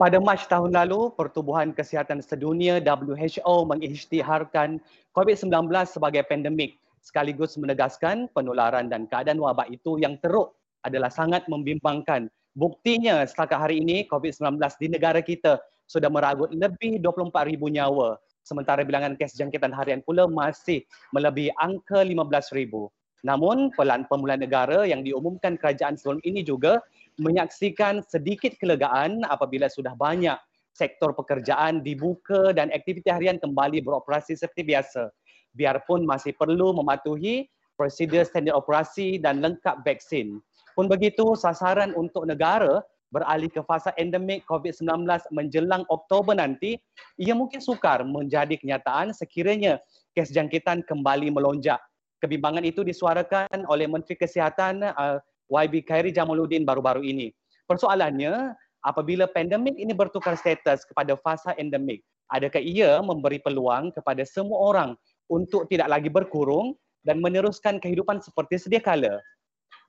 Pada Mac tahun lalu, Pertubuhan Kesihatan Sedunia WHO mengisytiharkan COVID-19 sebagai pandemik sekaligus menegaskan penularan dan keadaan wabak itu yang teruk adalah sangat membimbangkan. Buktinya setakat hari ini COVID-19 di negara kita sudah meragut lebih 24,000 nyawa sementara bilangan kes jangkitan harian pula masih melebihi angka 15,000. Namun pelan pemulihan negara yang diumumkan kerajaan sebelum ini juga menyaksikan sedikit kelegaan apabila sudah banyak sektor pekerjaan dibuka dan aktiviti harian kembali beroperasi seperti biasa. Biarpun masih perlu mematuhi prosedur standard operasi dan lengkap vaksin. Pun begitu, sasaran untuk negara beralih ke fasa endemik COVID-19 menjelang Oktober nanti, ia mungkin sukar menjadi kenyataan sekiranya kes jangkitan kembali melonjak. Kebimbangan itu disuarakan oleh Menteri Kesihatan uh, YB Khairi Jamaluddin baru-baru ini. Persoalannya, apabila pandemik ini bertukar status kepada fasa endemik, adakah ia memberi peluang kepada semua orang untuk tidak lagi berkurung dan meneruskan kehidupan seperti sedia kala?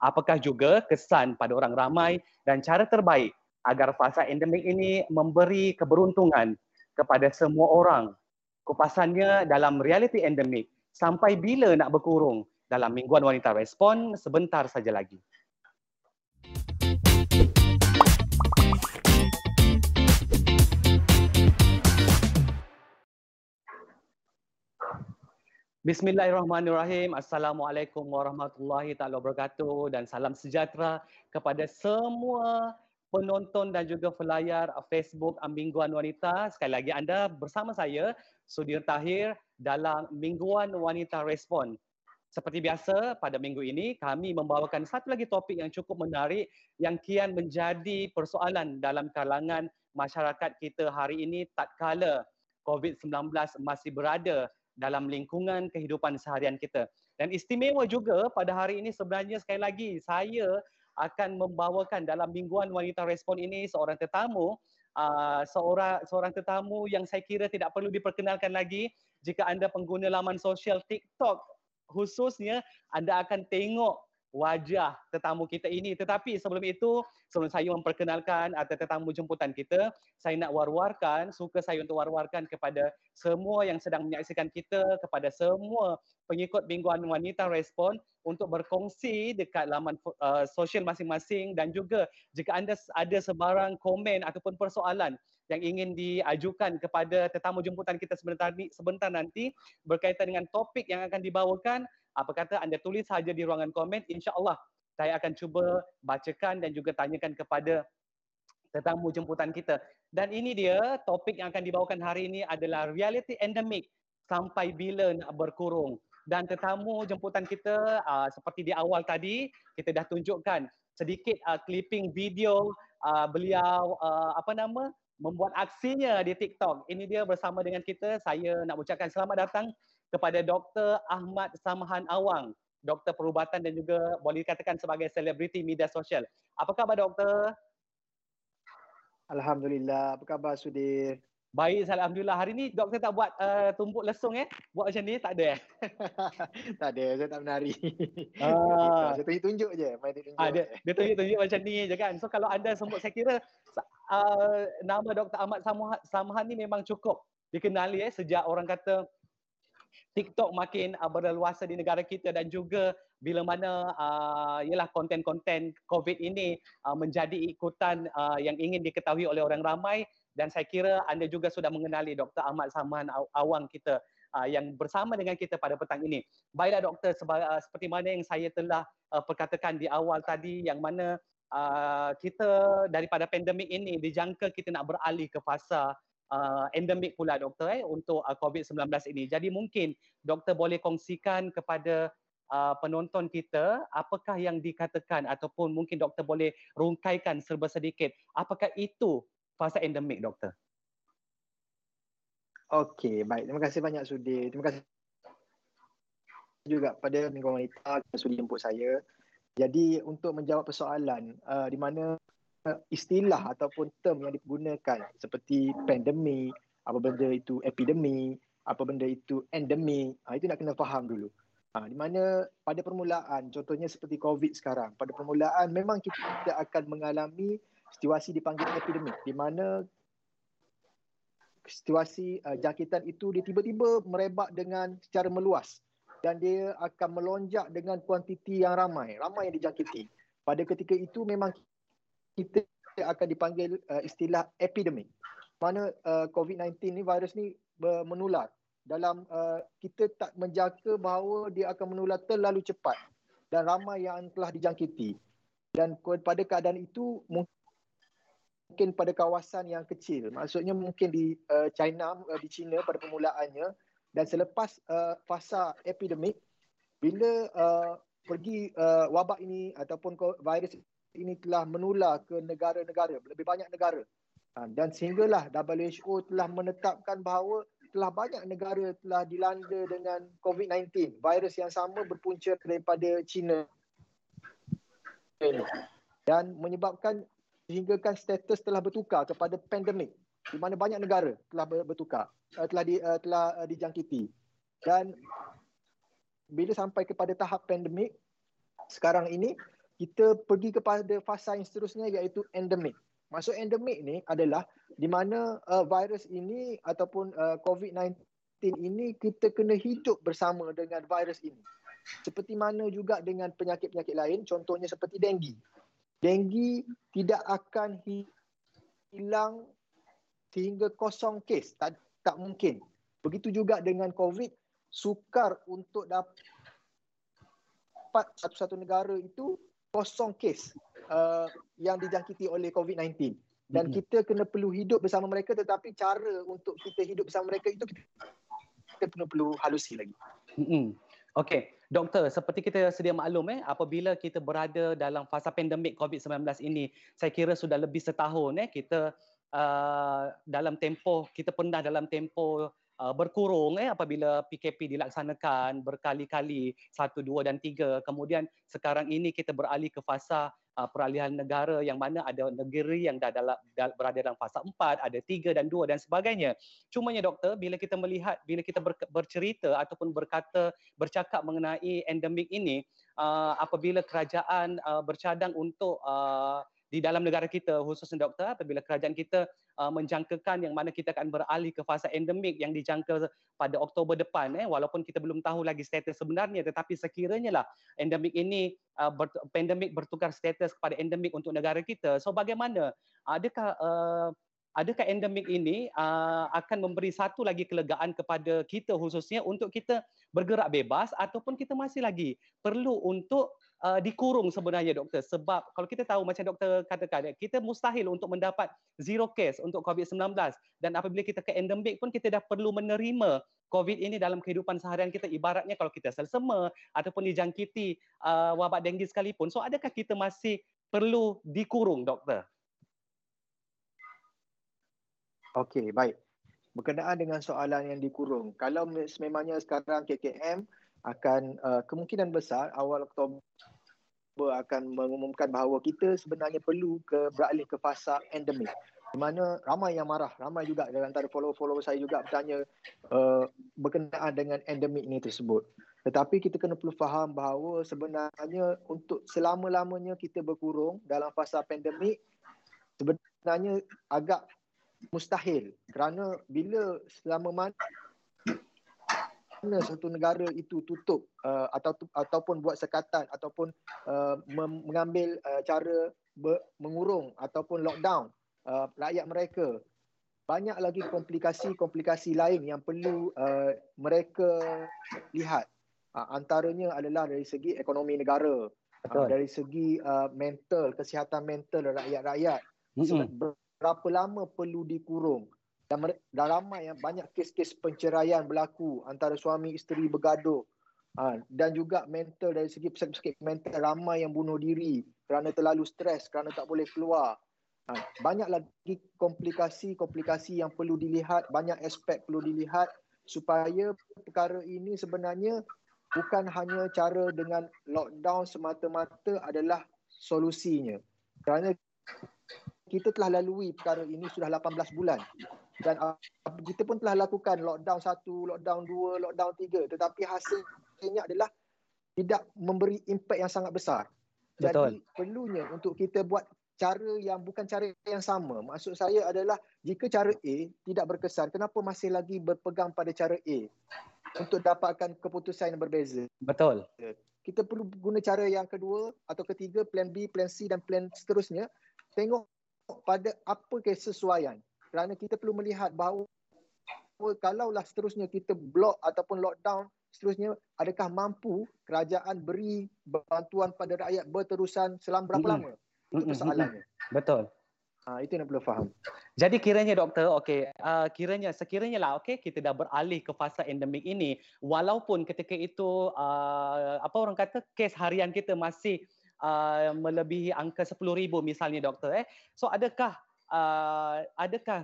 Apakah juga kesan pada orang ramai dan cara terbaik agar fasa endemik ini memberi keberuntungan kepada semua orang? Kupasannya dalam realiti endemik, sampai bila nak berkurung? Dalam Mingguan Wanita Respon sebentar saja lagi. Bismillahirrahmanirrahim. Assalamualaikum warahmatullahi taala wabarakatuh dan salam sejahtera kepada semua penonton dan juga pelayar Facebook Mingguan Wanita. Sekali lagi anda bersama saya Sudir Tahir dalam Mingguan Wanita Respon. Seperti biasa pada minggu ini kami membawakan satu lagi topik yang cukup menarik yang kian menjadi persoalan dalam kalangan masyarakat kita hari ini tatkala COVID-19 masih berada dalam lingkungan kehidupan seharian kita. Dan istimewa juga pada hari ini sebenarnya sekali lagi saya akan membawakan dalam mingguan wanita respon ini seorang tetamu uh, seorang seorang tetamu yang saya kira tidak perlu diperkenalkan lagi jika anda pengguna laman sosial TikTok khususnya anda akan tengok wajah tetamu kita ini. Tetapi sebelum itu, sebelum saya memperkenalkan atau tetamu jemputan kita, saya nak war-warkan, suka saya untuk war-warkan kepada semua yang sedang menyaksikan kita, kepada semua pengikut Mingguan Wanita Respon untuk berkongsi dekat laman uh, sosial masing-masing dan juga jika anda ada sebarang komen ataupun persoalan yang ingin diajukan kepada tetamu jemputan kita sebentar, sebentar nanti berkaitan dengan topik yang akan dibawakan, apa kata anda tulis saja di ruangan komen insya-Allah saya akan cuba bacakan dan juga tanyakan kepada tetamu jemputan kita. Dan ini dia topik yang akan dibawakan hari ini adalah reality endemic sampai bila nak berkurung. Dan tetamu jemputan kita uh, seperti di awal tadi kita dah tunjukkan sedikit uh, clipping video uh, beliau uh, apa nama membuat aksinya di TikTok. Ini dia bersama dengan kita. Saya nak ucapkan selamat datang kepada Dr. Ahmad Samhan Awang, doktor perubatan dan juga boleh dikatakan sebagai selebriti media sosial. Apa khabar doktor? Alhamdulillah. Apa khabar Sudir? Baik, alhamdulillah. Hari ni doktor tak buat uh, tumbuk lesung eh? Buat macam ni tak ada eh? tak ada, saya tak menari. Uh, saya tunjuk-tunjuk je, main tunjuk. Ah, dia, dia tunjuk-tunjuk macam ni je kan. So kalau anda sebut saya kira uh, nama Dr. Ahmad Samhan ni memang cukup dikenali eh sejak orang kata TikTok makin uh, berleluasa di negara kita dan juga bila mana uh, ialah konten-konten COVID ini uh, menjadi ikutan uh, yang ingin diketahui oleh orang ramai dan saya kira anda juga sudah mengenali Dr. Ahmad Saman Awang kita uh, yang bersama dengan kita pada petang ini. Baiklah doktor uh, seperti mana yang saya telah uh, perkatakan di awal tadi yang mana uh, kita daripada pandemik ini dijangka kita nak beralih ke fasa uh, endemik pula doktor eh untuk uh, COVID-19 ini. Jadi mungkin doktor boleh kongsikan kepada uh, penonton kita apakah yang dikatakan ataupun mungkin doktor boleh rungkaikan serba sedikit apakah itu fasa endemik doktor. Okey, baik. Terima kasih banyak Sudi. Terima kasih juga pada Wanita yang sudah jemput saya. Jadi untuk menjawab persoalan uh, di mana istilah ataupun term yang digunakan seperti pandemi, apa benda itu epidemi, apa benda itu endemi, ha, itu nak kena faham dulu. Ha, di mana pada permulaan, contohnya seperti COVID sekarang, pada permulaan memang kita akan mengalami situasi dipanggil epidemik di mana situasi uh, jangkitan itu dia tiba-tiba merebak dengan secara meluas dan dia akan melonjak dengan kuantiti yang ramai, ramai yang dijangkiti. Pada ketika itu memang kita akan dipanggil uh, istilah epidemik. Mana uh, COVID-19 ni virus ni menular dalam uh, kita tak menjaga bahawa dia akan menular terlalu cepat dan ramai yang telah dijangkiti. Dan pada keadaan itu mungkin pada kawasan yang kecil. Maksudnya mungkin di uh, China, uh, di China pada permulaannya dan selepas uh, fasa epidemik bila uh, pergi uh, wabak ini ataupun virus ini telah menular ke negara-negara, lebih banyak negara. Uh, dan sehinggalah WHO telah menetapkan bahawa telah banyak negara telah dilanda dengan COVID-19, virus yang sama berpunca daripada China. Dan menyebabkan sehinggakan status telah bertukar kepada pandemik di mana banyak negara telah bertukar uh, telah di, uh, telah uh, dijangkiti dan bila sampai kepada tahap pandemik sekarang ini kita pergi kepada fasa yang seterusnya iaitu endemik maksud endemik ni adalah di mana uh, virus ini ataupun uh, COVID-19 ini kita kena hidup bersama dengan virus ini seperti mana juga dengan penyakit-penyakit lain contohnya seperti denggi denggi tidak akan hilang sehingga kosong kes. Tak, tak mungkin. Begitu juga dengan COVID, sukar untuk dapat satu-satu negara itu kosong kes uh, yang dijangkiti oleh COVID-19. Dan mm-hmm. kita kena perlu hidup bersama mereka tetapi cara untuk kita hidup bersama mereka itu kita, kita perlu, perlu halusi lagi. Mm-hmm. Okey, doktor, seperti kita sedia maklum eh apabila kita berada dalam fasa pandemik COVID-19 ini, saya kira sudah lebih setahun eh kita uh, dalam tempoh kita pernah dalam tempoh uh, berkurung eh apabila PKP dilaksanakan berkali-kali satu, dua dan tiga. Kemudian sekarang ini kita beralih ke fasa uh, peralihan negara yang mana ada negeri yang dah dalam dah berada dalam fasa empat, ada tiga dan dua dan sebagainya. Cumanya doktor, bila kita melihat, bila kita ber, bercerita ataupun berkata, bercakap mengenai endemik ini, uh, apabila kerajaan uh, bercadang untuk uh, di dalam negara kita khususnya doktor apabila kerajaan kita uh, menjangkakan yang mana kita akan beralih ke fasa endemik yang dijangka pada Oktober depan eh walaupun kita belum tahu lagi status sebenarnya tetapi sekiranya lah endemik ini uh, ber, pandemik bertukar status kepada endemik untuk negara kita. So bagaimana? Adakah uh, adakah endemik ini uh, akan memberi satu lagi kelegaan kepada kita khususnya untuk kita bergerak bebas ataupun kita masih lagi perlu untuk uh, dikurung sebenarnya doktor. Sebab kalau kita tahu macam doktor katakan kita mustahil untuk mendapat zero case untuk COVID-19 dan apabila kita ke endemik pun kita dah perlu menerima COVID ini dalam kehidupan seharian kita. Ibaratnya kalau kita selsema ataupun dijangkiti uh, wabak denggi sekalipun. So adakah kita masih perlu dikurung doktor? Okey, baik. Berkenaan dengan soalan yang dikurung, kalau sememangnya sekarang KKM akan uh, kemungkinan besar awal Oktober akan mengumumkan bahawa kita sebenarnya perlu ke beralih ke fasa endemik. Di mana ramai yang marah ramai juga dari antara follower-follower saya juga bertanya uh, berkenaan dengan endemik ini tersebut. Tetapi kita kena perlu faham bahawa sebenarnya untuk selama-lamanya kita berkurung dalam fasa pandemik sebenarnya agak mustahil. Kerana bila selama mana mana satu negara itu tutup uh, atau ataupun buat sekatan ataupun uh, mengambil uh, cara ber, mengurung ataupun lockdown uh, rakyat mereka. Banyak lagi komplikasi-komplikasi lain yang perlu uh, mereka lihat. Uh, antaranya adalah dari segi ekonomi negara uh, dari segi uh, mental kesihatan mental rakyat-rakyat. Mm-hmm. berapa lama perlu dikurung dan, dan ramai yang banyak kes-kes penceraian berlaku antara suami isteri bergaduh. Ha, dan juga mental dari segi pesakit mental ramai yang bunuh diri kerana terlalu stres kerana tak boleh keluar. Ha, banyak lagi komplikasi-komplikasi yang perlu dilihat banyak aspek perlu dilihat supaya perkara ini sebenarnya bukan hanya cara dengan lockdown semata-mata adalah solusinya. Kerana kita telah lalui perkara ini sudah 18 bulan dan uh, kita pun telah lakukan lockdown satu, lockdown dua, lockdown tiga tetapi hasilnya adalah tidak memberi impak yang sangat besar. Betul. Jadi perlunya untuk kita buat cara yang bukan cara yang sama. Maksud saya adalah jika cara A tidak berkesan, kenapa masih lagi berpegang pada cara A untuk dapatkan keputusan yang berbeza? Betul. Kita perlu guna cara yang kedua atau ketiga, plan B, plan C dan plan seterusnya. Tengok pada apa kesesuaian. Kerana kita perlu melihat bahawa kalaulah seterusnya kita block ataupun lockdown seterusnya adakah mampu kerajaan beri bantuan pada rakyat berterusan selama berapa mm-hmm. lama itu persoalannya. Betul. Ha, itu yang perlu faham. Jadi kiranya doktor, okey, uh, kiranya sekiranya lah okey kita dah beralih ke fasa endemik ini walaupun ketika itu uh, apa orang kata kes harian kita masih uh, melebihi angka 10,000 misalnya doktor eh. So adakah uh, adakah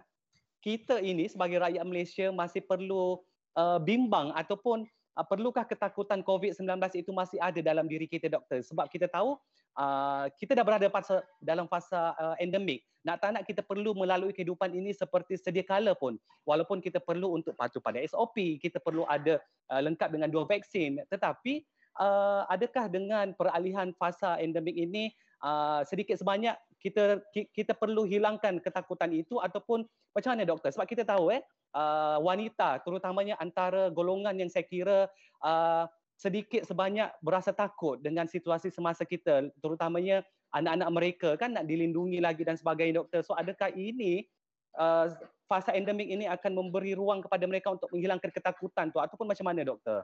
kita ini sebagai rakyat Malaysia masih perlu uh, bimbang ataupun uh, perlukah ketakutan COVID-19 itu masih ada dalam diri kita doktor sebab kita tahu uh, kita dah berada fasa, dalam fasa uh, endemik. Nak tak nak kita perlu melalui kehidupan ini seperti sedia kala pun. Walaupun kita perlu untuk patuh pada SOP, kita perlu ada uh, lengkap dengan dua vaksin. Tetapi uh, adakah dengan peralihan fasa endemik ini uh, sedikit sebanyak kita kita perlu hilangkan ketakutan itu ataupun macam mana doktor? Sebab kita tahu eh uh, wanita terutamanya antara golongan yang saya kira uh, sedikit sebanyak berasa takut dengan situasi semasa kita terutamanya anak-anak mereka kan nak dilindungi lagi dan sebagainya doktor. So adakah ini uh, fasa endemik ini akan memberi ruang kepada mereka untuk menghilangkan ketakutan tu? Ataupun macam mana doktor?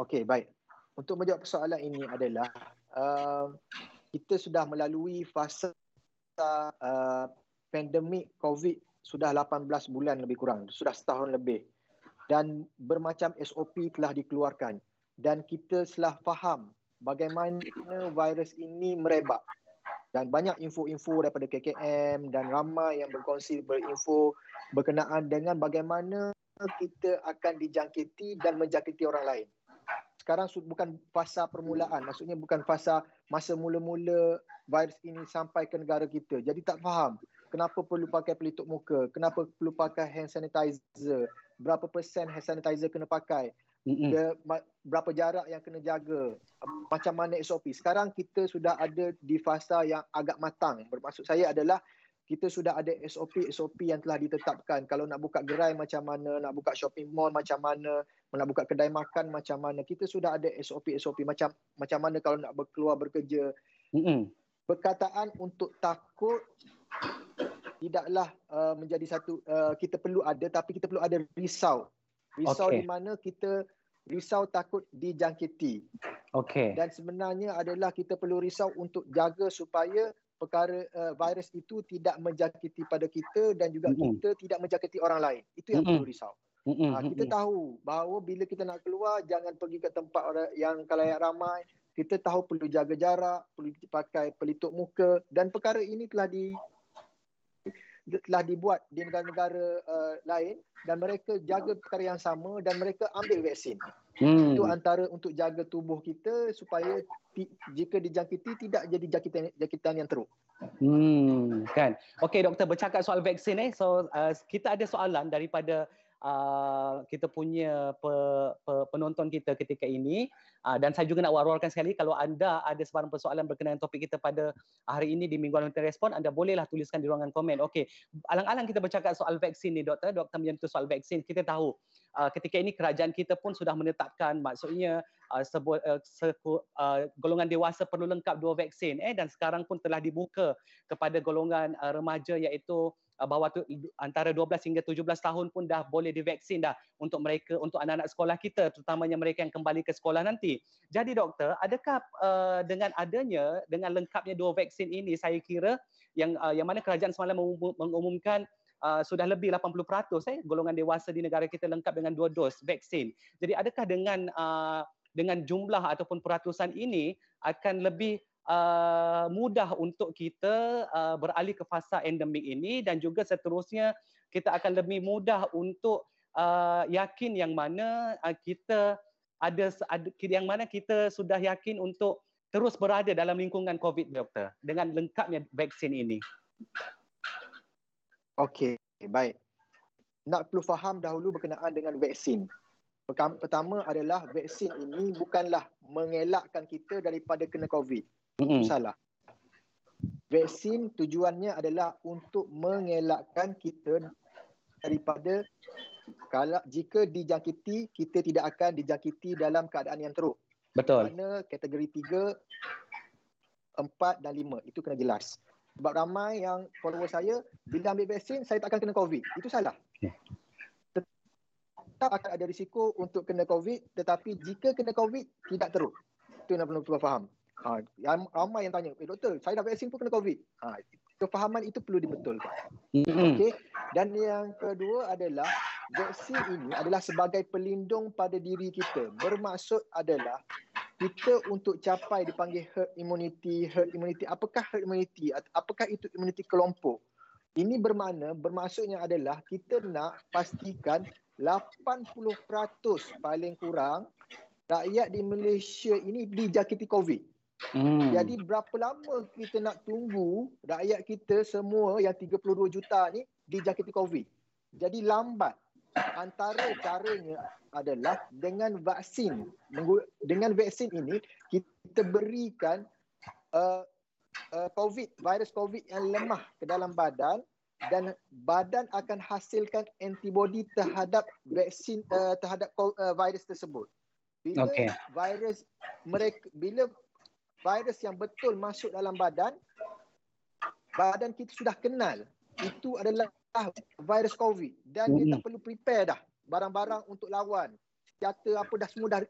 Okey baik. Untuk menjawab persoalan ini adalah uh, kita sudah melalui fasa uh, pandemik covid sudah 18 bulan lebih kurang sudah setahun lebih. Dan bermacam SOP telah dikeluarkan. Dan kita telah faham bagaimana virus ini merebak. Dan banyak info-info daripada KKM dan ramai yang berkongsi berinfo berkenaan dengan bagaimana kita akan dijangkiti dan menjangkiti orang lain. Sekarang bukan fasa permulaan, maksudnya bukan fasa masa mula-mula virus ini sampai ke negara kita. Jadi tak faham kenapa perlu pakai pelitup muka, kenapa perlu pakai hand sanitizer, berapa persen hand sanitizer kena pakai, dia, berapa jarak yang kena jaga, macam mana SOP. Sekarang kita sudah ada di fasa yang agak matang. Bermaksud saya adalah kita sudah ada SOP-SOP yang telah ditetapkan. Kalau nak buka gerai macam mana, nak buka shopping mall macam mana, nak buka kedai makan macam mana. Kita sudah ada SOP-SOP macam macam mana kalau nak keluar bekerja. Mm-hmm. Perkataan untuk takut tidaklah uh, menjadi satu uh, kita perlu ada tapi kita perlu ada risau. Risau okay. di mana kita risau takut dijangkiti. Okey. Dan sebenarnya adalah kita perlu risau untuk jaga supaya perkara uh, virus itu tidak menjangkiti pada kita dan juga mm-hmm. kita tidak menjangkiti orang lain. Itu yang mm-hmm. perlu risau. Mm-hmm. Uh, kita tahu bahawa bila kita nak keluar jangan pergi ke tempat orang yang kalayak ramai. Kita tahu perlu jaga jarak, perlu pakai pelitup muka dan perkara ini telah di telah dibuat di negara-negara uh, lain dan mereka jaga perkara yang sama dan mereka ambil vaksin. Hmm. Itu antara untuk jaga tubuh kita supaya ti, jika dijangkiti tidak jadi jangkitan jangkitan yang teruk. Hmm, kan. Okey doktor bercakap soal vaksin eh. So uh, kita ada soalan daripada uh, kita punya pe, pe, penonton kita ketika ini uh, dan saya juga nak war-warkan sekali kalau anda ada sebarang persoalan berkenaan topik kita pada hari ini di Mingguan Untuk Respon anda bolehlah tuliskan di ruangan komen. Okey, alang-alang kita bercakap soal vaksin ni doktor, doktor menyentuh soal vaksin. Kita tahu uh, ketika ini kerajaan kita pun sudah menetapkan maksudnya uh, sebu- uh, seku, uh, golongan dewasa perlu lengkap dua vaksin eh dan sekarang pun telah dibuka kepada golongan uh, remaja iaitu uh, bawah tu antara 12 hingga 17 tahun pun dah boleh divaksin dah untuk mereka untuk anak-anak sekolah kita terutamanya mereka yang kembali ke sekolah nanti. Jadi doktor, adakah uh, dengan adanya dengan lengkapnya dua vaksin ini saya kira yang uh, yang mana kerajaan semalam mengumumkan Uh, sudah lebih 80% eh, golongan dewasa di negara kita lengkap dengan dua dos vaksin. Jadi adakah dengan uh, dengan jumlah ataupun peratusan ini akan lebih uh, mudah untuk kita uh, beralih ke fasa endemik ini dan juga seterusnya kita akan lebih mudah untuk uh, yakin yang mana uh, kita ada, ada yang mana kita sudah yakin untuk terus berada dalam lingkungan COVID doktor dengan lengkapnya vaksin ini. Okey, baik. Nak perlu faham dahulu berkenaan dengan vaksin. Pertama adalah vaksin ini bukanlah mengelakkan kita daripada kena COVID. Mm-hmm. Salah. vaksin tujuannya adalah untuk mengelakkan kita daripada kalau jika dijangkiti kita tidak akan dijangkiti dalam keadaan yang teruk. Betul. Mana kategori 3, 4 dan 5 itu kena jelas. Sebab ramai yang follower saya bila ambil vaksin saya tak akan kena COVID. Itu salah. Tetap akan ada risiko untuk kena COVID tetapi jika kena COVID tidak teruk. Itu yang perlu faham. Ha, ramai yang tanya, eh, doktor, saya dah vaksin pun kena COVID. Ha, kefahaman itu perlu dibetulkan. Mm-hmm. Okey. Dan yang kedua adalah vaksin ini adalah sebagai pelindung pada diri kita. Bermaksud adalah kita untuk capai dipanggil herd immunity, herd immunity. Apakah herd immunity? Apakah itu immunity kelompok? Ini bermakna, bermaksudnya adalah kita nak pastikan 80% paling kurang rakyat di Malaysia ini dijangkiti COVID. Hmm. Jadi berapa lama kita nak tunggu rakyat kita semua yang 32 juta ni dijangkiti COVID. Jadi lambat. Antara caranya adalah dengan vaksin. Dengan vaksin ini kita berikan uh, uh, COVID, virus COVID yang lemah ke dalam badan dan badan akan hasilkan antibodi terhadap vaksin uh, terhadap uh, virus tersebut. Bila okay. virus mereka bila virus yang betul masuk dalam badan, badan kita sudah kenal itu adalah virus COVID dan kita perlu prepare dah barang-barang untuk lawan. Senjata apa dah semua dah,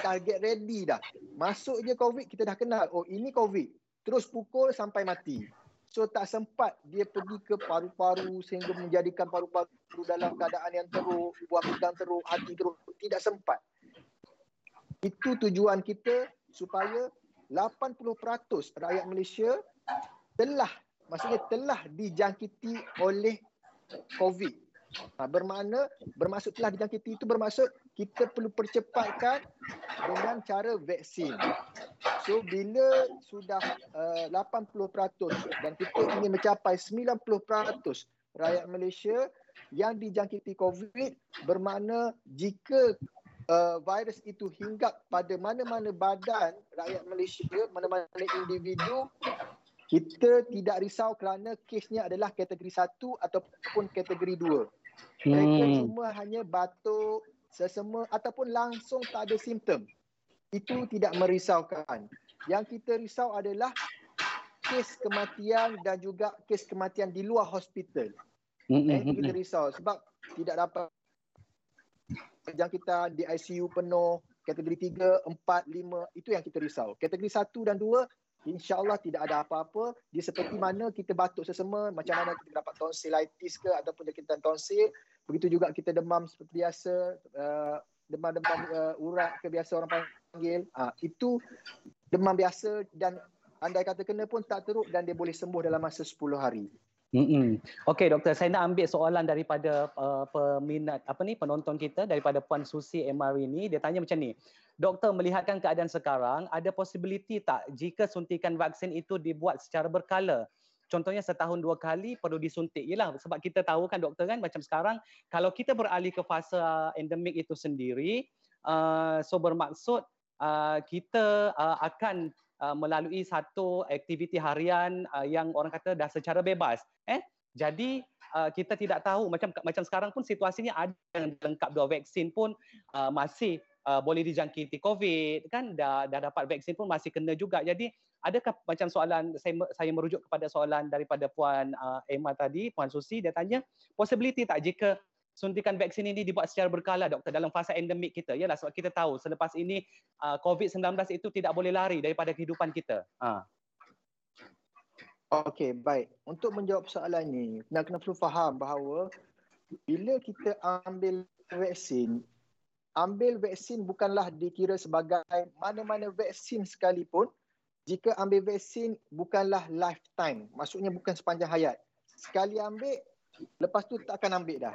dah get ready dah. Masuk je COVID kita dah kenal. Oh ini COVID. Terus pukul sampai mati. So tak sempat dia pergi ke paru-paru sehingga menjadikan paru-paru dalam keadaan yang teruk, buang pedang teruk, hati teruk. Tidak sempat. Itu tujuan kita supaya 80% rakyat Malaysia telah maksudnya telah dijangkiti oleh COVID. Ha, bermakna bermaksud telah dijangkiti itu bermaksud kita perlu percepatkan dengan cara vaksin. So bila sudah uh, 80% dan kita ingin mencapai 90% rakyat Malaysia yang dijangkiti COVID bermakna jika uh, virus itu hinggap pada mana-mana badan rakyat Malaysia, mana-mana individu, kita tidak risau kerana kesnya adalah kategori satu ataupun kategori dua. Mereka hmm. cuma hanya batuk, sesama ataupun langsung tak ada simptom. Itu tidak merisaukan. Yang kita risau adalah kes kematian dan juga kes kematian di luar hospital. Hmm. Eh, kita risau sebab tidak dapat kita di ICU penuh, kategori 3, 4, 5, itu yang kita risau. Kategori 1 dan 2, insyaAllah tidak ada apa-apa. Dia seperti mana kita batuk sesama, macam mana kita dapat tonsilitis ke ataupun jangkitan tonsil. Begitu juga kita demam seperti biasa, uh, demam-demam uh, urat ke biasa orang panggil. Uh, itu demam biasa dan andai kata kena pun tak teruk dan dia boleh sembuh dalam masa 10 hari. Mm-hmm. Okey doktor, saya nak ambil soalan daripada uh, peminat apa ni penonton kita daripada Puan Susi MR ini. Dia tanya macam ni. Doktor melihatkan keadaan sekarang, ada possibility tak jika suntikan vaksin itu dibuat secara berkala? Contohnya setahun dua kali perlu disuntik. Yalah sebab kita tahu kan doktor kan macam sekarang kalau kita beralih ke fasa endemik itu sendiri, uh, so bermaksud uh, kita uh, akan uh, melalui satu aktiviti harian uh, yang orang kata dah secara bebas eh? Jadi uh, kita tidak tahu macam macam sekarang pun situasinya ada yang lengkap. Dua vaksin pun uh, masih uh, boleh dijangkiti covid kan? Dah dah dapat vaksin pun masih kena juga. Jadi adakah macam soalan saya saya merujuk kepada soalan daripada puan uh, Emma tadi puan Susi dia tanya possibility tak jika suntikan vaksin ini dibuat secara berkala doktor dalam fasa endemik kita yalah sebab kita tahu selepas ini uh, COVID-19 itu tidak boleh lari daripada kehidupan kita. Ha. Okey, baik. Untuk menjawab soalan ini, nak kena perlu faham bahawa bila kita ambil vaksin, ambil vaksin bukanlah dikira sebagai mana-mana vaksin sekalipun jika ambil vaksin bukanlah lifetime. Maksudnya bukan sepanjang hayat. Sekali ambil, lepas tu tak akan ambil dah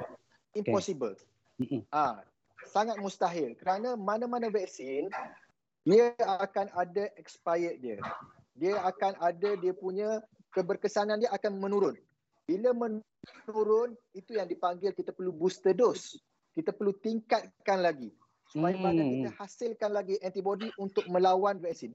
impossible. Okay. Ah, sangat mustahil kerana mana-mana vaksin dia akan ada expired dia. Dia akan ada dia punya keberkesanan dia akan menurun. Bila menurun itu yang dipanggil kita perlu booster dose. Kita perlu tingkatkan lagi supaya hmm. badan kita hasilkan lagi antibody untuk melawan vaksin.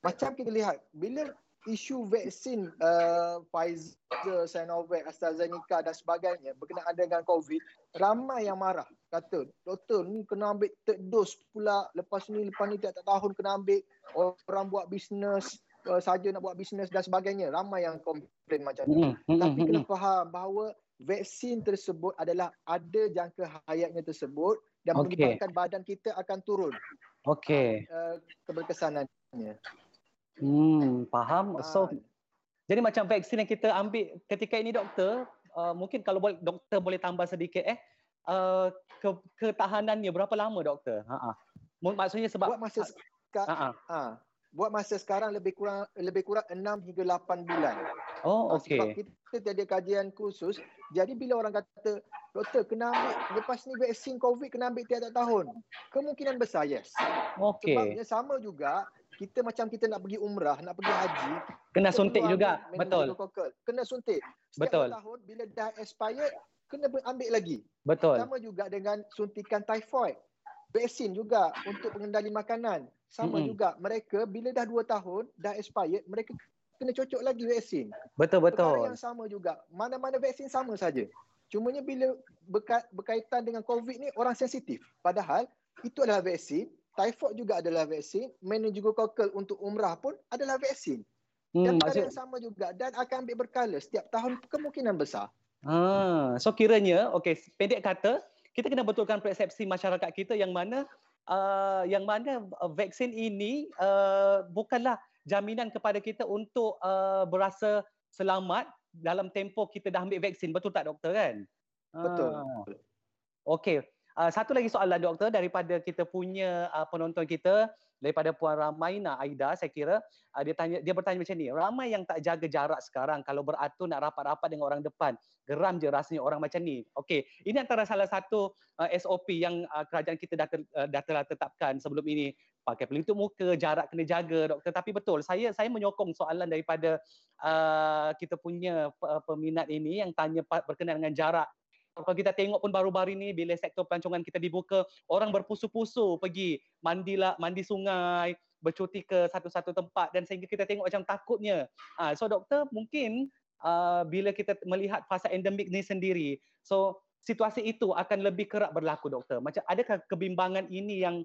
Macam kita lihat bila isu vaksin uh, Pfizer, Sinovac, AstraZeneca dan sebagainya berkenaan dengan COVID, ramai yang marah. Kata, doktor ni kena ambil third dose pula. Lepas ni, lepas ni tiap-tiap tahun kena ambil. Orang buat bisnes, uh, saja nak buat bisnes dan sebagainya. Ramai yang komplain macam tu. Mm-hmm. Tapi kena faham bahawa vaksin tersebut adalah ada jangka hayatnya tersebut dan okay. menyebabkan badan kita akan turun. Okey. Uh, keberkesanannya. Hmm, faham. So jadi macam vaksin yang kita ambil ketika ini doktor, uh, mungkin kalau boleh doktor boleh tambah sedikit eh uh, ke, ketahanannya berapa lama doktor? Ha ah. Maksudnya sebab buat masa sekarang ha, buat masa sekarang lebih kurang lebih kurang 6 hingga 8 bulan. Oh, okey. Sebab kita tiada kajian khusus. Jadi bila orang kata, doktor kena ambil lepas ni vaksin COVID kena ambil tiap-tiap tahun. Kemungkinan besar yes. Okey. Sebabnya sama juga kita macam kita nak pergi umrah, nak pergi haji, kena suntik juga. Betul. Kena suntik. Setiap Betul. tahun bila dah expired, kena ambil lagi. Betul. Sama juga dengan suntikan typhoid. Vaksin juga untuk pengendali makanan. Sama mm-hmm. juga mereka bila dah 2 tahun, dah expired, mereka kena cocok lagi vaksin. Betul betul. Perkara yang sama juga. Mana-mana vaksin sama saja. Cumanya bila berkaitan dengan COVID ni orang sensitif. Padahal itu adalah vaksin typhoid juga adalah vaksin, meningococcal untuk umrah pun adalah vaksin. Dan hmm, maksud... yang sama juga dan akan ambil berkala setiap tahun kemungkinan besar. Ha, so kiranya okey pendek kata kita kena betulkan persepsi masyarakat kita yang mana uh, yang mana uh, vaksin ini uh, bukanlah jaminan kepada kita untuk uh, berasa selamat dalam tempoh kita dah ambil vaksin betul tak doktor kan? Betul. Ha. Okey. Uh, satu lagi soalan doktor daripada kita punya uh, penonton kita daripada puan Ramaina Aida saya kira uh, dia tanya dia bertanya macam ni ramai yang tak jaga jarak sekarang kalau beratur nak rapat-rapat dengan orang depan geram je rasanya orang macam ni. Okey ini antara salah satu uh, SOP yang uh, kerajaan kita dah ter, uh, dah telah tetapkan sebelum ini. Pakai pelitup muka jarak kena jaga doktor. Tapi betul saya saya menyokong soalan daripada uh, kita punya peminat ini yang tanya berkenaan dengan jarak kalau kita tengok pun baru-baru ni bila sektor pelancongan kita dibuka, orang berpusu-pusu pergi mandilah mandi sungai, bercuti ke satu-satu tempat dan sehingga kita tengok macam takutnya. Uh, so doktor mungkin uh, bila kita melihat fasa endemik ni sendiri, so situasi itu akan lebih kerap berlaku doktor. Macam adakah kebimbangan ini yang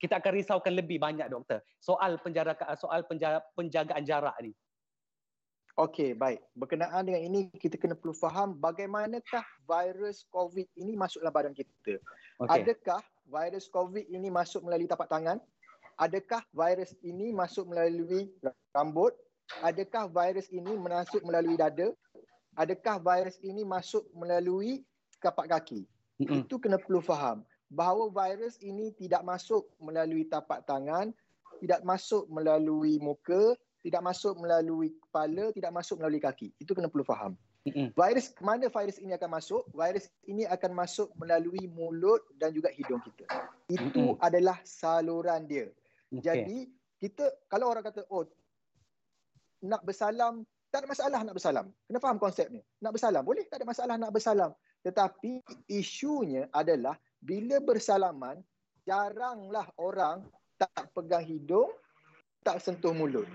kita akan risaukan lebih banyak doktor soal penjara soal penjaga, penjagaan jarak ni. Okey, baik. Berkenaan dengan ini, kita kena perlu faham bagaimanakah virus COVID ini masuk dalam badan kita. Okay. Adakah virus COVID ini masuk melalui tapak tangan? Adakah virus ini masuk melalui rambut? Adakah virus ini masuk melalui dada? Adakah virus ini masuk melalui kapak kaki? Mm-hmm. Itu kena perlu faham bahawa virus ini tidak masuk melalui tapak tangan, tidak masuk melalui muka, tidak masuk melalui kepala, tidak masuk melalui kaki. Itu kena perlu faham. Mm-hmm. Virus mana virus ini akan masuk? Virus ini akan masuk melalui mulut dan juga hidung kita. Itu mm-hmm. adalah saluran dia. Okay. Jadi kita kalau orang kata oh nak bersalam tak ada masalah nak bersalam. Kena faham konsep ni. Nak bersalam boleh tak ada masalah nak bersalam. Tetapi isunya adalah bila bersalaman jaranglah orang tak pegang hidung tak sentuh mulut.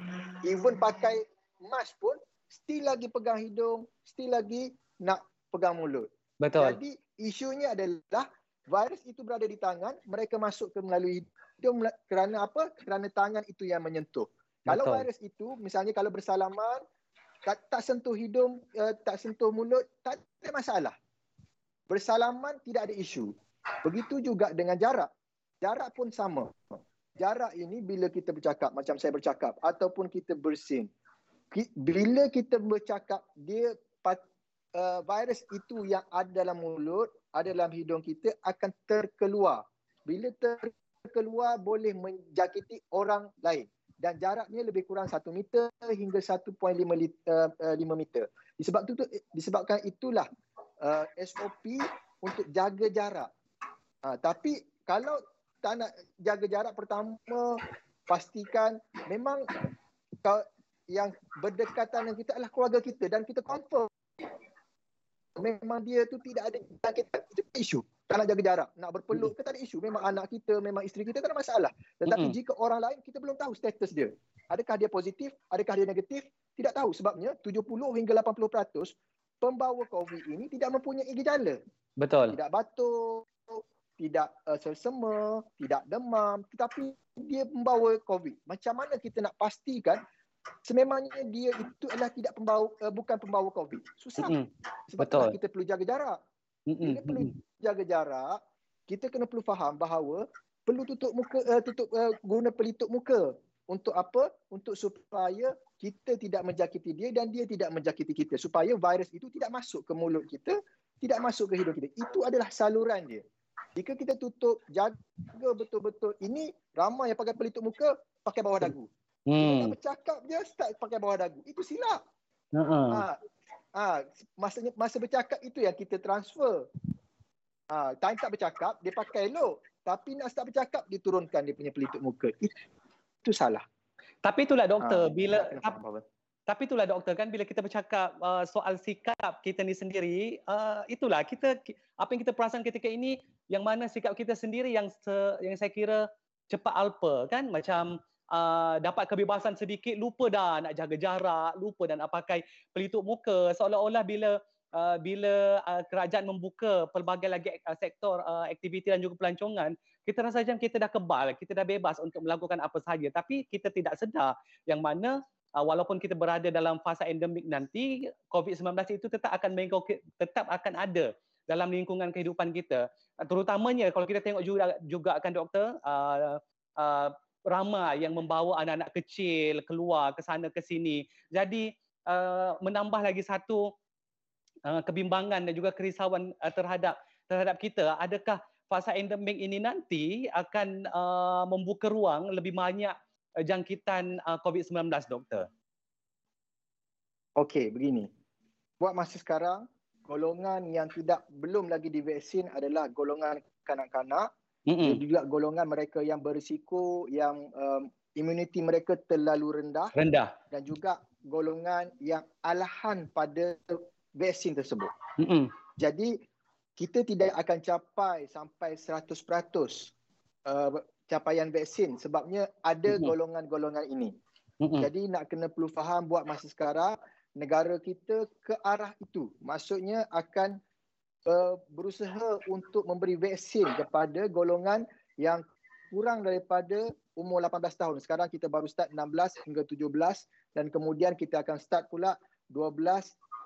Even pakai mask pun still lagi pegang hidung, still lagi nak pegang mulut. Betul. Jadi isunya adalah virus itu berada di tangan, mereka masuk ke melalui hidung kerana apa? Kerana tangan itu yang menyentuh. Betul. Kalau virus itu misalnya kalau bersalaman tak, tak sentuh hidung, uh, tak sentuh mulut, tak ada masalah. Bersalaman tidak ada isu. Begitu juga dengan jarak. Jarak pun sama jarak ini bila kita bercakap macam saya bercakap ataupun kita bersin. Bila kita bercakap dia uh, virus itu yang ada dalam mulut ada dalam hidung kita akan terkeluar. Bila terkeluar boleh menjakiti orang lain. Dan jaraknya lebih kurang 1 meter hingga 1.5 uh, uh, meter. Disebab itu disebabkan itulah uh, SOP untuk jaga jarak. Uh, tapi kalau tak nak jaga jarak pertama pastikan memang yang berdekatan dengan kita adalah keluarga kita dan kita confirm memang dia tu tidak ada jangkitan itu isu tak nak jaga jarak, nak berpeluk ke tak ada isu. Memang anak kita, memang isteri kita tak ada masalah. Tetapi Mm-mm. jika orang lain, kita belum tahu status dia. Adakah dia positif, adakah dia negatif, tidak tahu. Sebabnya 70 hingga 80% pembawa COVID ini tidak mempunyai gejala. Betul. Tidak batuk, tidak uh, selsema, tidak demam. Tetapi dia membawa COVID. Macam mana kita nak pastikan sememangnya dia itu adalah tidak pembawa, uh, bukan pembawa COVID. Susah. Mm-mm. Sebab betul. itulah kita perlu jaga jarak. Mm-mm. Bila perlu jaga jarak, kita kena perlu faham bahawa perlu tutup muka uh, tutup uh, guna pelitup muka. Untuk apa? Untuk supaya kita tidak menjakiti dia dan dia tidak menjakiti kita. Supaya virus itu tidak masuk ke mulut kita, tidak masuk ke hidung kita. Itu adalah saluran dia. Jika kita tutup, jaga betul-betul. Ini ramai yang pakai pelitup muka, pakai bawah dagu. Kita tak Hmm. bercakap je, start pakai bawah dagu. Itu silap. Uh-uh. Ha, ha, masanya masa bercakap itu yang kita transfer. Ha, time tak bercakap, dia pakai elok. Tapi nak start bercakap, dia turunkan dia punya pelitup muka. Itu, itu salah. Tapi itulah doktor, Ha, bila kita bahawa- tapi itulah doktor kan bila kita bercakap uh, soal sikap kita ni sendiri, uh, itulah kita ki- apa yang kita perasan ketika ini yang mana sikap kita sendiri yang se, yang saya kira cepat alpa kan? Macam uh, dapat kebebasan sedikit lupa dah nak jaga jarak, lupa dan nak pakai pelitup muka. Seolah-olah bila uh, bila uh, kerajaan membuka pelbagai lagi uh, sektor uh, aktiviti dan juga pelancongan, kita rasa macam kita dah kebal, kita dah bebas untuk melakukan apa sahaja. Tapi kita tidak sedar yang mana uh, walaupun kita berada dalam fasa endemik nanti COVID-19 itu tetap akan tetap akan ada dalam lingkungan kehidupan kita. Uh, terutamanya kalau kita tengok juga juga akan doktor uh, uh, ramai yang membawa anak-anak kecil keluar ke sana ke sini. Jadi uh, menambah lagi satu uh, kebimbangan dan juga kerisauan uh, terhadap terhadap kita adakah fasa endemik ini nanti akan uh, membuka ruang lebih banyak jangkitan uh, COVID-19 doktor Okey, begini. Buat masa sekarang, golongan yang tidak belum lagi divaksin adalah golongan kanak-kanak dan Mm-mm. juga golongan mereka yang berisiko yang um, imuniti mereka terlalu rendah rendah dan juga golongan yang alahan pada vaksin tersebut. Mm-mm. Jadi kita tidak akan capai sampai 100% uh, capaian vaksin sebabnya ada golongan-golongan ini. Jadi nak kena perlu faham buat masa sekarang negara kita ke arah itu. Maksudnya akan uh, berusaha untuk memberi vaksin kepada golongan yang kurang daripada umur 18 tahun. Sekarang kita baru start 16 hingga 17 dan kemudian kita akan start pula 12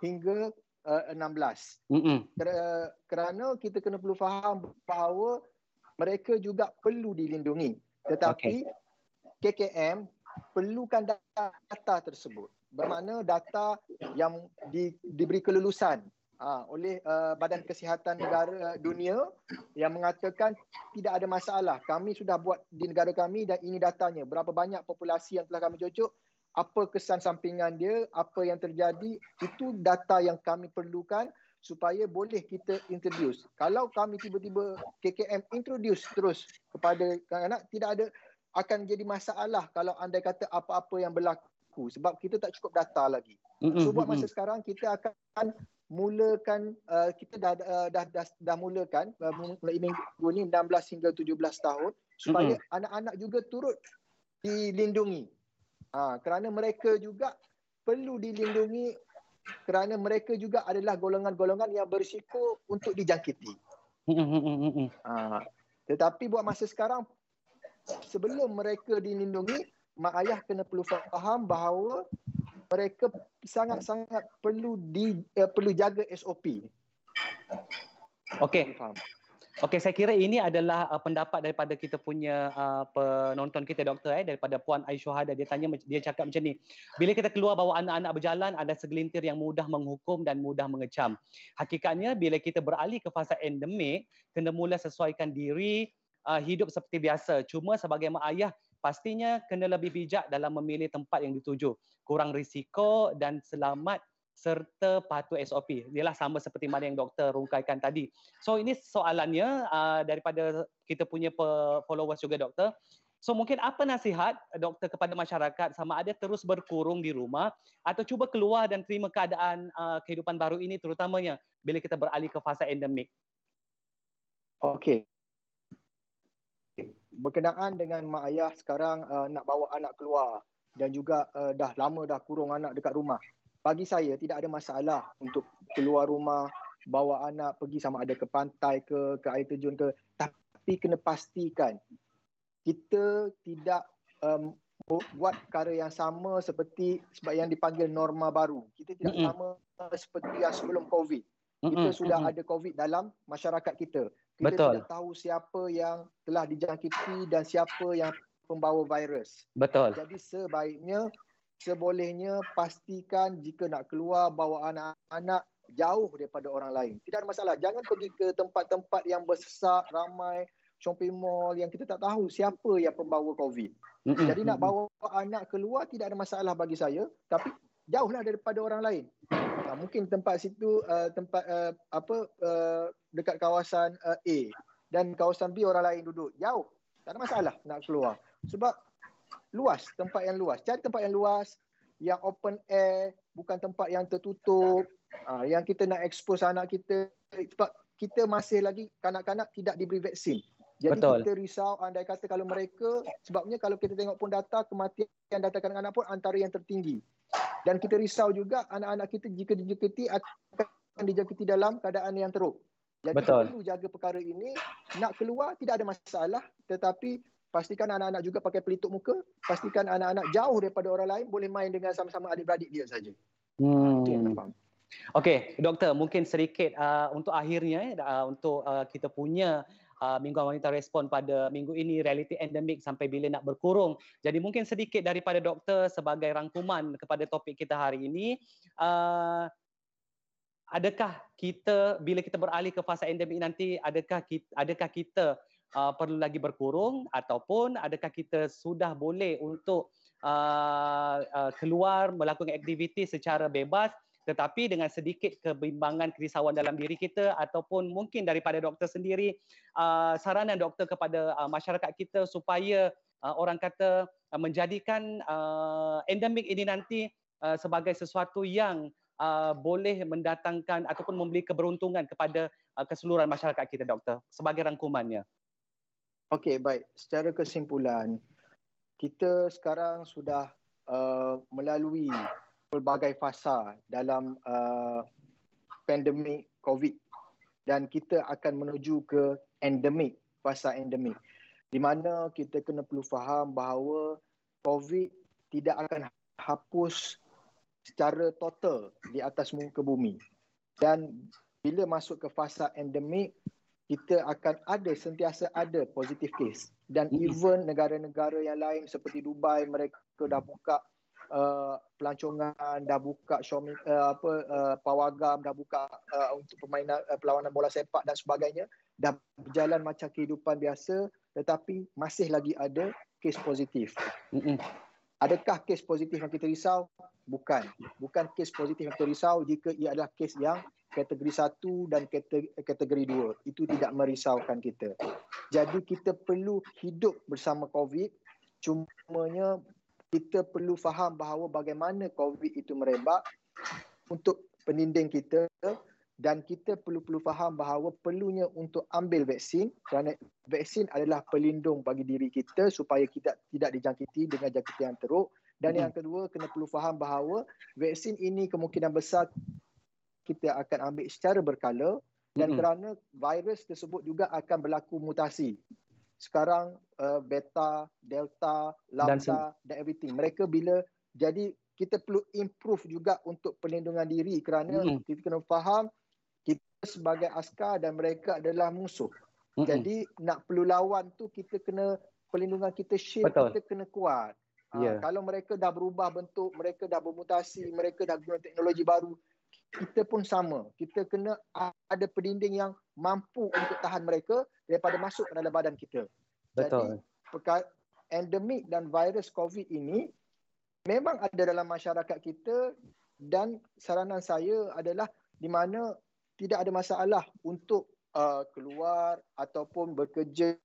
hingga uh, 16. Mm-mm. Ker- kerana kita kena perlu faham bahawa mereka juga perlu dilindungi. Tetapi KKM perlukan data tersebut. Bermakna data yang di, diberi kelulusan ha, oleh uh, Badan Kesihatan Negara Dunia yang mengatakan tidak ada masalah. Kami sudah buat di negara kami dan ini datanya. Berapa banyak populasi yang telah kami cocok, apa kesan sampingan dia, apa yang terjadi, itu data yang kami perlukan supaya boleh kita introduce. Kalau kami tiba-tiba KKM introduce terus kepada kanak-kanak, tidak ada akan jadi masalah kalau anda kata apa-apa yang berlaku sebab kita tak cukup data lagi. Mm-mm. So buat masa Mm-mm. sekarang kita akan mulakan uh, kita dah, uh, dah dah dah mulakan uh, mulai minggu ni 16 hingga 17 tahun supaya anak-anak juga turut dilindungi. Ha, kerana mereka juga perlu dilindungi kerana mereka juga adalah golongan-golongan yang berisiko untuk dijangkiti. Mm-mm. Mm-mm. Ha, tetapi buat masa sekarang sebelum mereka dilindungi, mak ayah kena perlu faham bahawa mereka sangat-sangat perlu di uh, perlu jaga SOP. Okey, Faham? Okey saya kira ini adalah uh, pendapat daripada kita punya uh, penonton kita doktor eh daripada puan Aisyuhada dia tanya dia cakap macam ni. Bila kita keluar bawa anak-anak berjalan ada segelintir yang mudah menghukum dan mudah mengecam. Hakikatnya bila kita beralih ke fasa endemik kena mula sesuaikan diri uh, hidup seperti biasa. Cuma sebagai mak ayah pastinya kena lebih bijak dalam memilih tempat yang dituju. Kurang risiko dan selamat serta patuh SOP. Ialah sama seperti mana yang doktor rungkaikan tadi. So ini soalannya uh, daripada kita punya followers juga doktor. So mungkin apa nasihat doktor kepada masyarakat sama ada terus berkurung di rumah atau cuba keluar dan terima keadaan uh, kehidupan baru ini terutamanya bila kita beralih ke fasa endemik. Okey. Berkenaan dengan mak ayah sekarang uh, nak bawa anak keluar dan juga uh, dah lama dah kurung anak dekat rumah. Bagi saya tidak ada masalah untuk keluar rumah bawa anak pergi sama ada ke pantai ke ke air terjun ke tapi kena pastikan kita tidak um, buat perkara yang sama seperti sebab yang dipanggil norma baru. Kita tidak mm-hmm. sama seperti yang sebelum COVID. Kita mm-hmm. sudah mm-hmm. ada COVID dalam masyarakat kita. Kita Betul. tidak tahu siapa yang telah dijangkiti dan siapa yang pembawa virus. Betul. Jadi sebaiknya sebolehnya pastikan jika nak keluar bawa anak-anak jauh daripada orang lain. Tidak ada masalah. Jangan pergi ke tempat-tempat yang bersesak, ramai, shopping mall yang kita tak tahu siapa yang pembawa COVID. Mm-hmm. Jadi nak bawa anak keluar tidak ada masalah bagi saya. Tapi jauhlah daripada orang lain. Nah, mungkin tempat situ uh, tempat uh, apa uh, dekat kawasan uh, A dan kawasan B orang lain duduk. Jauh. Tak ada masalah nak keluar. Sebab luas, tempat yang luas. Cari tempat yang luas, yang open air, bukan tempat yang tertutup. Uh, yang kita nak expose anak kita sebab kita masih lagi kanak-kanak tidak diberi vaksin. Jadi Betul. kita risau andai kata kalau mereka sebabnya kalau kita tengok pun data kematian data kanak-kanak pun antara yang tertinggi. Dan kita risau juga anak-anak kita jika dijangkiti akan dijangkiti dalam keadaan yang teruk. Jadi Betul. perlu jaga perkara ini. Nak keluar tidak ada masalah tetapi pastikan anak-anak juga pakai pelitup muka, pastikan anak-anak jauh daripada orang lain boleh main dengan sama-sama adik-beradik dia saja. Hmm. Okey, doktor, mungkin sedikit uh, untuk akhirnya uh, untuk uh, kita punya uh, Mingguan Wanita Respon pada minggu ini realiti endemik sampai bila nak berkurung. Jadi mungkin sedikit daripada doktor sebagai rangkuman kepada topik kita hari ini. Uh, adakah kita bila kita beralih ke fasa endemik nanti adakah kita, adakah kita uh, perlu lagi berkurung ataupun adakah kita sudah boleh untuk uh, uh, keluar melakukan aktiviti secara bebas tetapi dengan sedikit kebimbangan kerisauan dalam diri kita ataupun mungkin daripada doktor sendiri uh, saranan doktor kepada uh, masyarakat kita supaya uh, orang kata uh, menjadikan uh, endemik ini nanti uh, sebagai sesuatu yang uh, boleh mendatangkan ataupun memberi keberuntungan kepada uh, keseluruhan masyarakat kita doktor sebagai rangkumannya. Okey baik. Secara kesimpulan kita sekarang sudah uh, melalui pelbagai fasa dalam uh, pandemik COVID dan kita akan menuju ke endemik, fasa endemik. Di mana kita kena perlu faham bahawa COVID tidak akan hapus secara total di atas muka bumi. Dan bila masuk ke fasa endemik kita akan ada sentiasa ada positif case dan even negara-negara yang lain seperti Dubai mereka dah buka uh, pelancongan dah buka Xiaomi uh, apa uh, pawagam dah buka uh, untuk permainan uh, perlawanan bola sepak dan sebagainya dah berjalan macam kehidupan biasa tetapi masih lagi ada kes positif. Mm-mm. Adakah kes positif yang kita risau? Bukan. Bukan kes positif yang kita risau jika ia adalah kes yang kategori satu dan kategori dua. Itu tidak merisaukan kita. Jadi kita perlu hidup bersama COVID. Cumanya kita perlu faham bahawa bagaimana COVID itu merebak untuk peninding kita dan kita perlu-perlu faham bahawa perlunya untuk ambil vaksin kerana vaksin adalah pelindung bagi diri kita supaya kita tidak dijangkiti dengan jangkitan yang teruk dan yang kedua kena perlu faham bahawa vaksin ini kemungkinan besar kita akan ambil secara berkala dan kerana virus tersebut juga akan berlaku mutasi sekarang uh, beta, delta, lambda dan, dan everything. Mereka bila jadi kita perlu improve juga untuk perlindungan diri kerana mm-hmm. kita kena faham kita sebagai askar dan mereka adalah musuh. Mm-hmm. Jadi nak perlu lawan tu kita kena perlindungan kita shield Betul. kita kena kuat. Yeah. Ha, kalau mereka dah berubah bentuk, mereka dah bermutasi, mereka dah guna teknologi baru, kita pun sama. Kita kena ada pendinding yang mampu untuk tahan mereka daripada masuk ke dalam badan kita. Betul. Jadi, endemik dan virus COVID ini memang ada dalam masyarakat kita dan saranan saya adalah di mana tidak ada masalah untuk uh, keluar ataupun bekerja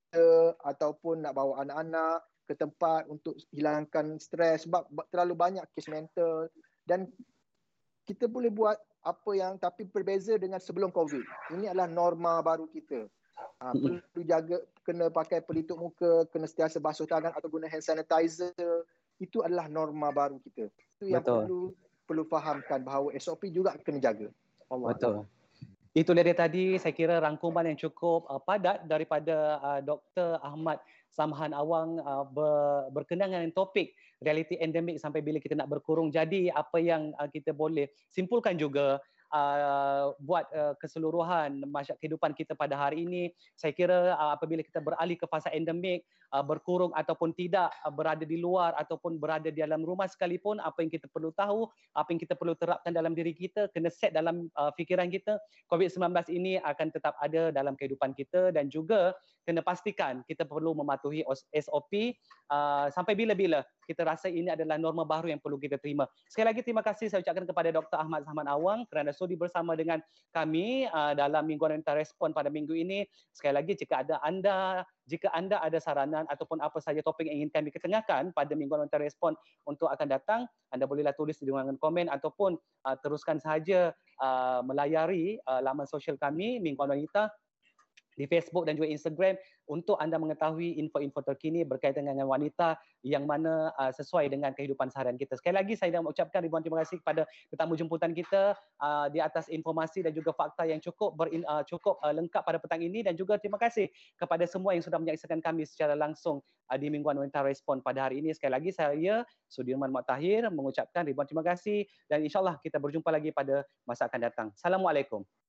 ataupun nak bawa anak-anak ke tempat untuk hilangkan stres sebab terlalu banyak kes mental dan kita boleh buat apa yang tapi berbeza dengan sebelum COVID. Ini adalah norma baru kita. Ha, perlu jaga kena pakai pelitup muka, kena sentiasa basuh tangan atau guna hand sanitizer. Itu adalah norma baru kita. Itu yang Betul. perlu perlu fahamkan bahawa SOP juga kena jaga. Allah Betul. Allah. Itu dari tadi saya kira rangkuman yang cukup uh, padat daripada uh, Dr. Ahmad Samhan Awang uh, ber, berkenaan dengan topik realiti endemik sampai bila kita nak berkurung. Jadi apa yang uh, kita boleh simpulkan juga uh, buat uh, keseluruhan masyarakat kehidupan kita pada hari ini saya kira uh, apabila kita beralih ke fasa endemik uh, berkurung ataupun tidak uh, berada di luar ataupun berada di dalam rumah sekalipun apa yang kita perlu tahu apa yang kita perlu terapkan dalam diri kita kena set dalam uh, fikiran kita COVID-19 ini akan tetap ada dalam kehidupan kita dan juga kena pastikan kita perlu mematuhi SOP uh, sampai bila-bila kita rasa ini adalah norma baru yang perlu kita terima. Sekali lagi terima kasih saya ucapkan kepada Dr. Ahmad Zahman Awang kerana sudi bersama dengan kami uh, dalam mingguan Wanita Respon pada minggu ini. Sekali lagi jika ada anda jika anda ada saranan ataupun apa sahaja topik yang ingin kami ketengahkan pada mingguan Wanita Respon untuk akan datang, anda bolehlah tulis di ruangan komen ataupun uh, teruskan sahaja uh, melayari uh, laman sosial kami Mingguan Wanita di Facebook dan juga Instagram untuk anda mengetahui info-info terkini berkaitan dengan wanita yang mana uh, sesuai dengan kehidupan seharian kita. Sekali lagi saya nak mengucapkan ribuan terima kasih kepada tetamu jemputan kita uh, di atas informasi dan juga fakta yang cukup ber, uh, cukup uh, lengkap pada petang ini dan juga terima kasih kepada semua yang sudah menyaksikan kami secara langsung uh, di Mingguan Wanita Respon pada hari ini. Sekali lagi saya Sudirman Mak Tahir mengucapkan ribuan terima kasih dan insyaAllah kita berjumpa lagi pada masa akan datang. Assalamualaikum.